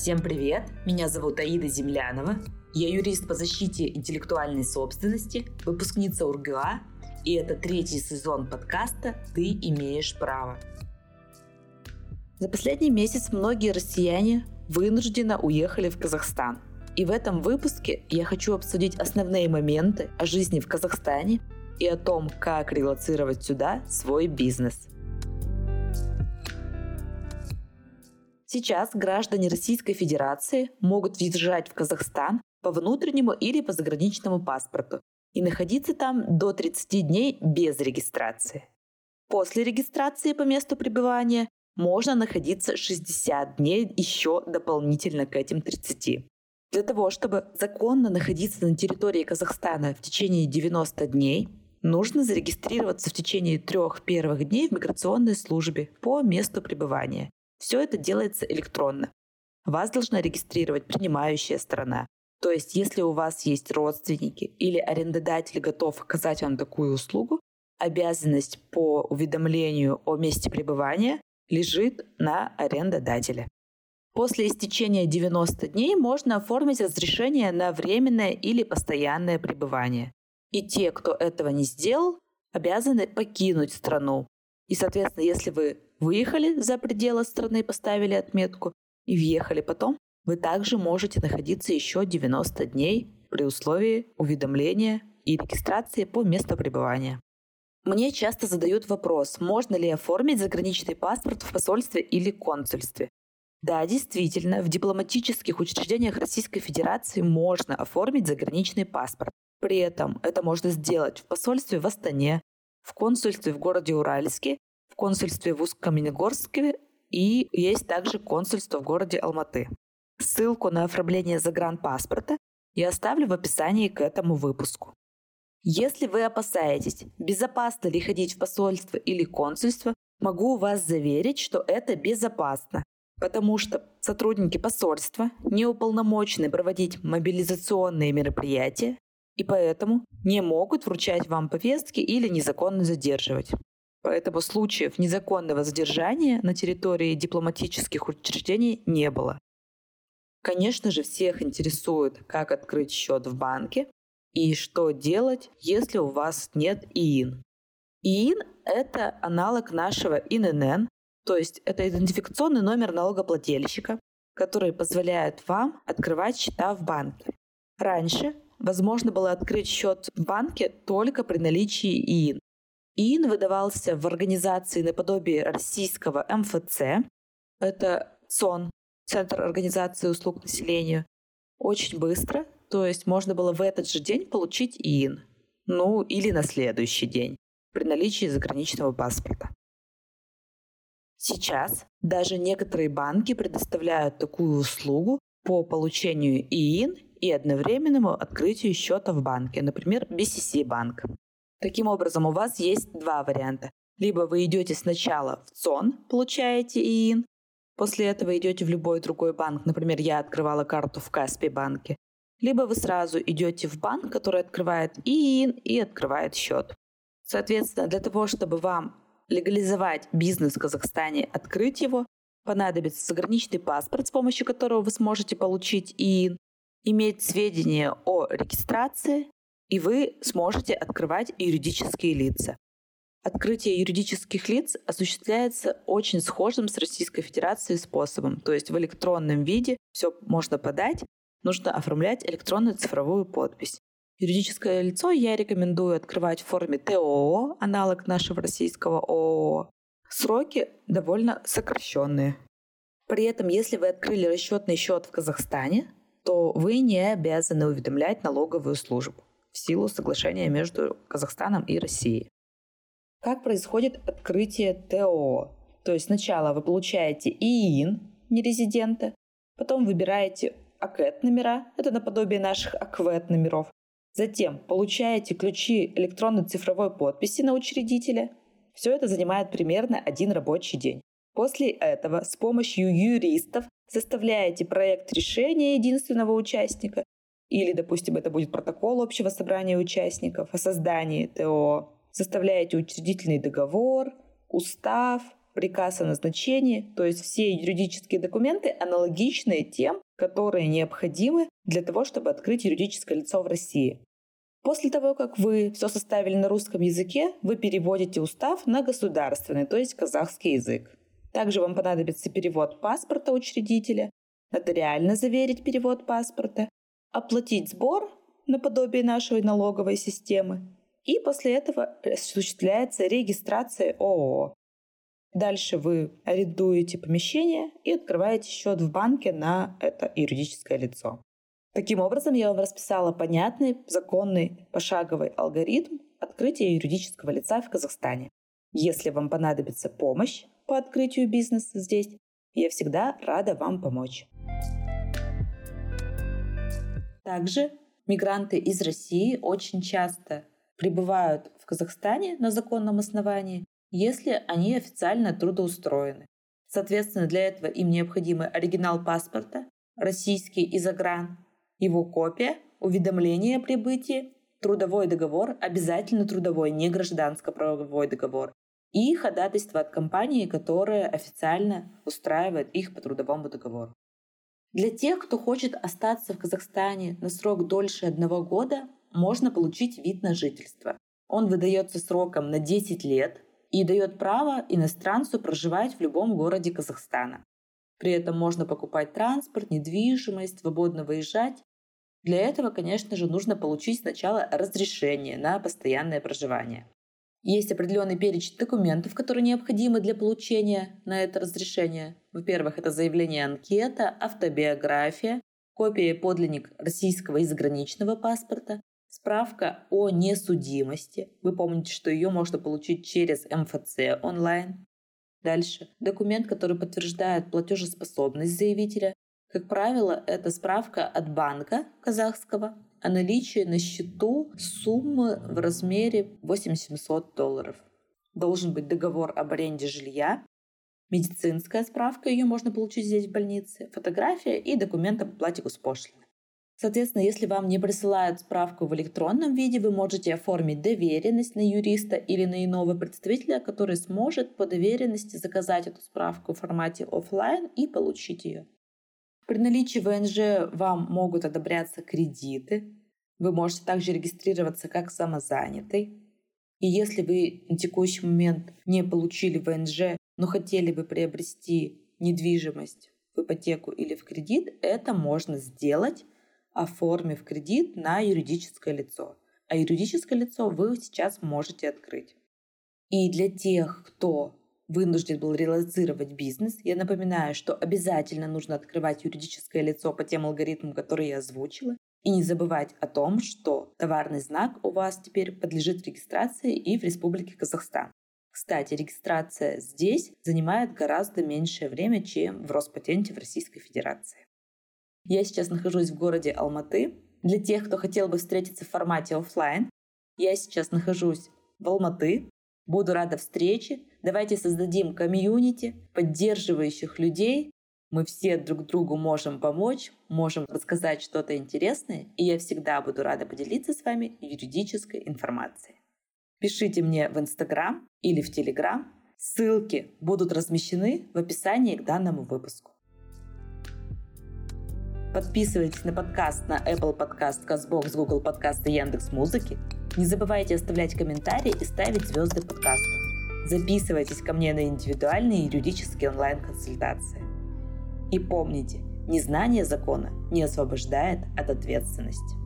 Всем привет! Меня зовут Аида Землянова. Я юрист по защите интеллектуальной собственности, выпускница УрГА, и это третий сезон подкаста «Ты имеешь право». За последний месяц многие россияне вынужденно уехали в Казахстан. И в этом выпуске я хочу обсудить основные моменты о жизни в Казахстане и о том, как релацировать сюда свой бизнес – Сейчас граждане Российской Федерации могут въезжать в Казахстан по внутреннему или по заграничному паспорту и находиться там до 30 дней без регистрации. После регистрации по месту пребывания можно находиться 60 дней еще дополнительно к этим 30. Для того, чтобы законно находиться на территории Казахстана в течение 90 дней, нужно зарегистрироваться в течение трех первых дней в миграционной службе по месту пребывания все это делается электронно. Вас должна регистрировать принимающая сторона. То есть, если у вас есть родственники или арендодатель готов оказать вам такую услугу, обязанность по уведомлению о месте пребывания лежит на арендодателе. После истечения 90 дней можно оформить разрешение на временное или постоянное пребывание. И те, кто этого не сделал, обязаны покинуть страну. И, соответственно, если вы выехали за пределы страны, поставили отметку и въехали потом, вы также можете находиться еще 90 дней при условии уведомления и регистрации по месту пребывания. Мне часто задают вопрос, можно ли оформить заграничный паспорт в посольстве или консульстве. Да, действительно, в дипломатических учреждениях Российской Федерации можно оформить заграничный паспорт. При этом это можно сделать в посольстве в Астане, в консульстве в городе Уральске консульстве в Усть-Каменогорске и есть также консульство в городе Алматы. Ссылку на оформление загранпаспорта я оставлю в описании к этому выпуску. Если вы опасаетесь, безопасно ли ходить в посольство или консульство, могу вас заверить, что это безопасно, потому что сотрудники посольства не уполномочены проводить мобилизационные мероприятия и поэтому не могут вручать вам повестки или незаконно задерживать. Поэтому случаев незаконного задержания на территории дипломатических учреждений не было. Конечно же, всех интересует, как открыть счет в банке и что делать, если у вас нет ИИН. ИИН – это аналог нашего ИНН, то есть это идентификационный номер налогоплательщика, который позволяет вам открывать счета в банке. Раньше возможно было открыть счет в банке только при наличии ИИН. ИИН выдавался в организации наподобие российского МФЦ. Это ЦОН, Центр организации услуг населению. Очень быстро, то есть можно было в этот же день получить ИИН. Ну, или на следующий день, при наличии заграничного паспорта. Сейчас даже некоторые банки предоставляют такую услугу по получению ИИН и одновременному открытию счета в банке, например, BCC банк. Таким образом, у вас есть два варианта. Либо вы идете сначала в ЦОН, получаете ИИН, после этого идете в любой другой банк, например, я открывала карту в Каспи банке, либо вы сразу идете в банк, который открывает ИИН и открывает счет. Соответственно, для того, чтобы вам легализовать бизнес в Казахстане, открыть его, понадобится заграничный паспорт, с помощью которого вы сможете получить ИИН, иметь сведения о регистрации, и вы сможете открывать юридические лица. Открытие юридических лиц осуществляется очень схожим с Российской Федерацией способом, то есть в электронном виде все можно подать, нужно оформлять электронную цифровую подпись. Юридическое лицо я рекомендую открывать в форме ТОО, аналог нашего российского ООО. Сроки довольно сокращенные. При этом, если вы открыли расчетный счет в Казахстане, то вы не обязаны уведомлять налоговую службу в силу соглашения между Казахстаном и Россией. Как происходит открытие ТО? То есть сначала вы получаете ИИН нерезидента, потом выбираете АКЭТ номера, это наподобие наших АКВЭТ номеров, затем получаете ключи электронной цифровой подписи на учредителя. Все это занимает примерно один рабочий день. После этого с помощью юристов составляете проект решения единственного участника или, допустим, это будет протокол общего собрания участников о создании ТО. Составляете учредительный договор, устав, приказ о назначении, то есть все юридические документы аналогичные тем, которые необходимы для того, чтобы открыть юридическое лицо в России. После того, как вы все составили на русском языке, вы переводите устав на государственный, то есть казахский язык. Также вам понадобится перевод паспорта учредителя, нотариально заверить перевод паспорта, оплатить сбор наподобие нашей налоговой системы, и после этого осуществляется регистрация ООО. Дальше вы арендуете помещение и открываете счет в банке на это юридическое лицо. Таким образом, я вам расписала понятный, законный, пошаговый алгоритм открытия юридического лица в Казахстане. Если вам понадобится помощь по открытию бизнеса здесь, я всегда рада вам помочь. Также мигранты из России очень часто пребывают в Казахстане на законном основании, если они официально трудоустроены. Соответственно, для этого им необходимы оригинал паспорта, российский и загран, его копия, уведомление о прибытии, трудовой договор, обязательно трудовой, не гражданско-правовой договор, и ходатайство от компании, которая официально устраивает их по трудовому договору. Для тех, кто хочет остаться в Казахстане на срок дольше одного года, можно получить вид на жительство. Он выдается сроком на 10 лет и дает право иностранцу проживать в любом городе Казахстана. При этом можно покупать транспорт, недвижимость, свободно выезжать для этого, конечно же, нужно получить сначала разрешение на постоянное проживание. Есть определенный перечень документов, которые необходимы для получения на это разрешение. Во-первых, это заявление анкета, автобиография, копия подлинник российского и заграничного паспорта, справка о несудимости. Вы помните, что ее можно получить через МФЦ онлайн. Дальше. Документ, который подтверждает платежеспособность заявителя, как правило, это справка от банка казахского о наличии на счету суммы в размере 8700 долларов. Должен быть договор об аренде жилья, медицинская справка, ее можно получить здесь в больнице, фотография и документ об оплате госпошлины. Соответственно, если вам не присылают справку в электронном виде, вы можете оформить доверенность на юриста или на иного представителя, который сможет по доверенности заказать эту справку в формате офлайн и получить ее. При наличии ВНЖ вам могут одобряться кредиты. Вы можете также регистрироваться как самозанятый. И если вы на текущий момент не получили ВНЖ, но хотели бы приобрести недвижимость в ипотеку или в кредит, это можно сделать, оформив кредит на юридическое лицо. А юридическое лицо вы сейчас можете открыть. И для тех, кто вынужден был реализовать бизнес. Я напоминаю, что обязательно нужно открывать юридическое лицо по тем алгоритмам, которые я озвучила. И не забывать о том, что товарный знак у вас теперь подлежит регистрации и в Республике Казахстан. Кстати, регистрация здесь занимает гораздо меньшее время, чем в Роспатенте в Российской Федерации. Я сейчас нахожусь в городе Алматы. Для тех, кто хотел бы встретиться в формате офлайн, я сейчас нахожусь в Алматы. Буду рада встрече. Давайте создадим комьюнити поддерживающих людей. Мы все друг другу можем помочь, можем рассказать что-то интересное, и я всегда буду рада поделиться с вами юридической информацией. Пишите мне в Инстаграм или в Телеграм. Ссылки будут размещены в описании к данному выпуску. Подписывайтесь на подкаст на Apple Podcast, CastBox, Google Podcast и Яндекс.Музыки. Не забывайте оставлять комментарии и ставить звезды подкаста. Записывайтесь ко мне на индивидуальные юридические онлайн-консультации. И помните, незнание закона не освобождает от ответственности.